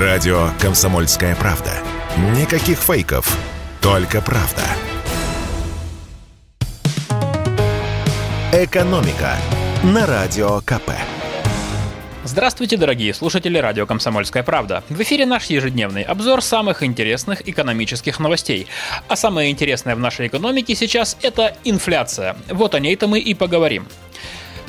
Радио «Комсомольская правда». Никаких фейков, только правда. «Экономика» на Радио КП. Здравствуйте, дорогие слушатели радио «Комсомольская правда». В эфире наш ежедневный обзор самых интересных экономических новостей. А самое интересное в нашей экономике сейчас – это инфляция. Вот о ней-то мы и поговорим.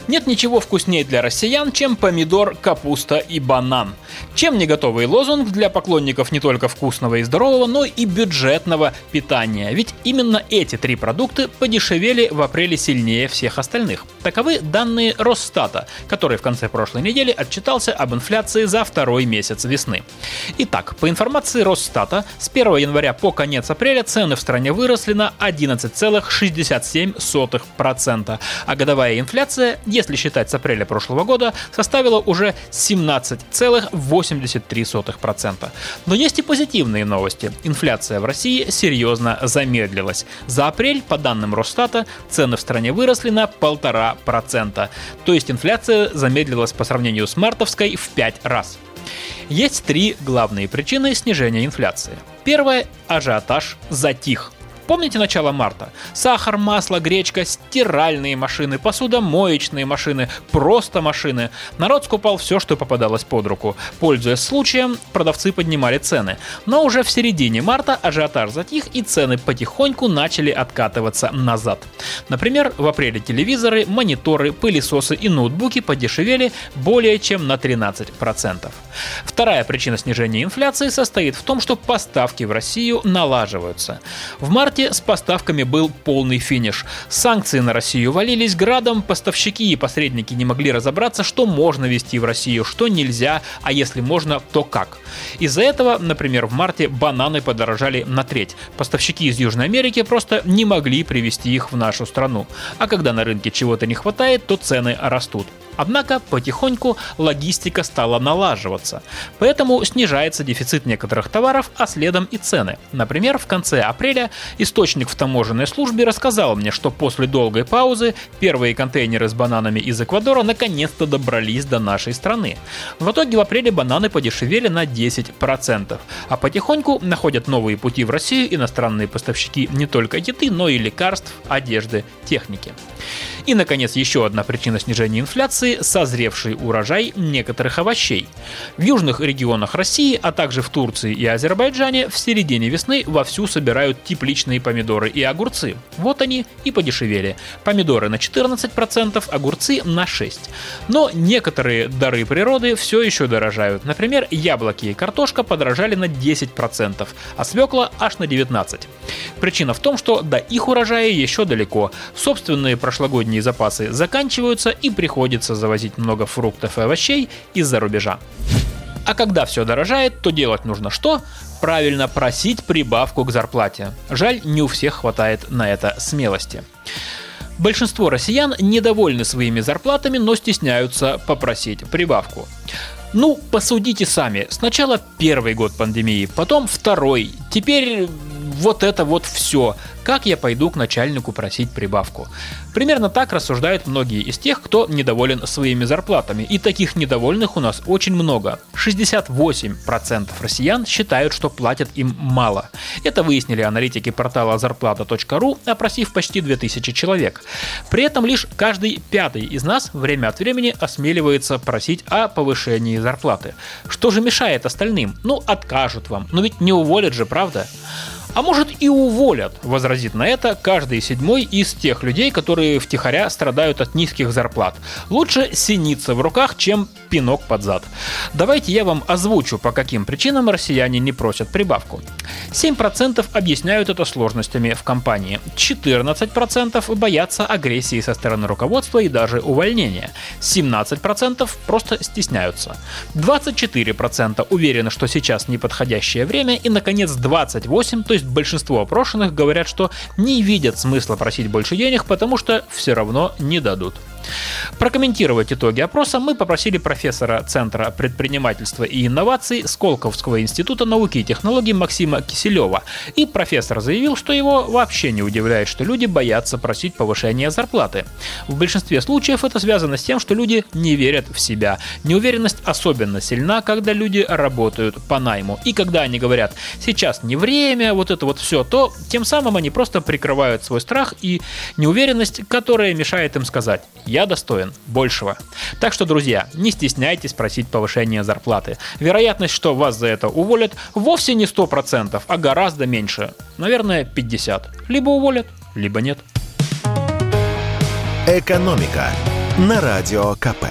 Нет ничего вкуснее для россиян, чем помидор, капуста и банан. Чем не готовый лозунг для поклонников не только вкусного и здорового, но и бюджетного питания. Ведь именно эти три продукта подешевели в апреле сильнее всех остальных. Таковы данные Росстата, который в конце прошлой недели отчитался об инфляции за второй месяц весны. Итак, по информации Росстата, с 1 января по конец апреля цены в стране выросли на 11,67%, а годовая инфляция если считать с апреля прошлого года, составила уже 17,83%. Но есть и позитивные новости. Инфляция в России серьезно замедлилась. За апрель, по данным Росстата, цены в стране выросли на 1,5%. То есть инфляция замедлилась по сравнению с мартовской в 5 раз. Есть три главные причины снижения инфляции. Первое – ажиотаж затих. Помните начало марта? Сахар, масло, гречка, стиральные машины, посудомоечные машины, просто машины. Народ скупал все, что попадалось под руку. Пользуясь случаем, продавцы поднимали цены. Но уже в середине марта ажиотаж затих и цены потихоньку начали откатываться назад. Например, в апреле телевизоры, мониторы, пылесосы и ноутбуки подешевели более чем на 13%. Вторая причина снижения инфляции состоит в том, что поставки в Россию налаживаются. В марте марте с поставками был полный финиш. Санкции на Россию валились градом, поставщики и посредники не могли разобраться, что можно вести в Россию, что нельзя, а если можно, то как. Из-за этого, например, в марте бананы подорожали на треть. Поставщики из Южной Америки просто не могли привезти их в нашу страну. А когда на рынке чего-то не хватает, то цены растут. Однако потихоньку логистика стала налаживаться, поэтому снижается дефицит некоторых товаров, а следом и цены. Например, в конце апреля источник в таможенной службе рассказал мне, что после долгой паузы первые контейнеры с бананами из Эквадора наконец-то добрались до нашей страны. В итоге в апреле бананы подешевели на 10%, а потихоньку находят новые пути в Россию иностранные поставщики не только еды, но и лекарств, одежды, техники. И, наконец, еще одна причина снижения инфляции – созревший урожай некоторых овощей. В южных регионах России, а также в Турции и Азербайджане в середине весны вовсю собирают тепличные помидоры и огурцы. Вот они и подешевели. Помидоры на 14%, огурцы на 6%. Но некоторые дары природы все еще дорожают. Например, яблоки и картошка подорожали на 10%, а свекла аж на 19%. Причина в том, что до их урожая еще далеко. Собственные прошлогодние зимние запасы заканчиваются и приходится завозить много фруктов и овощей из-за рубежа. А когда все дорожает, то делать нужно что? Правильно просить прибавку к зарплате. Жаль, не у всех хватает на это смелости. Большинство россиян недовольны своими зарплатами, но стесняются попросить прибавку. Ну, посудите сами. Сначала первый год пандемии, потом второй, теперь вот это вот все. Как я пойду к начальнику просить прибавку? Примерно так рассуждают многие из тех, кто недоволен своими зарплатами. И таких недовольных у нас очень много. 68% россиян считают, что платят им мало. Это выяснили аналитики портала зарплата.ру, опросив почти 2000 человек. При этом лишь каждый пятый из нас время от времени осмеливается просить о повышении зарплаты. Что же мешает остальным? Ну, откажут вам. Но ведь не уволят же, правда? А может и уволят, возразит на это каждый седьмой из тех людей, которые втихаря страдают от низких зарплат. Лучше синица в руках, чем пинок под зад. Давайте я вам озвучу, по каким причинам россияне не просят прибавку. 7% объясняют это сложностями в компании, 14% боятся агрессии со стороны руководства и даже увольнения, 17% просто стесняются, 24% уверены, что сейчас неподходящее время и, наконец, 28%, то есть большинство опрошенных говорят, что не видят смысла просить больше денег, потому что все равно не дадут. Прокомментировать итоги опроса мы попросили профессора Центра предпринимательства и инноваций Сколковского института науки и технологий Максима Киселева. И профессор заявил, что его вообще не удивляет, что люди боятся просить повышения зарплаты. В большинстве случаев это связано с тем, что люди не верят в себя. Неуверенность особенно сильна, когда люди работают по найму. И когда они говорят «сейчас не время», вот это вот все, то тем самым они просто прикрывают свой страх и неуверенность, которая мешает им сказать «я достоин большего». Так что, друзья, не стесняйтесь просить повышения зарплаты. Вероятность, что вас за это уволят, вовсе не 100%, а гораздо меньше. Наверное, 50. Либо уволят, либо нет. «Экономика» на Радио КП.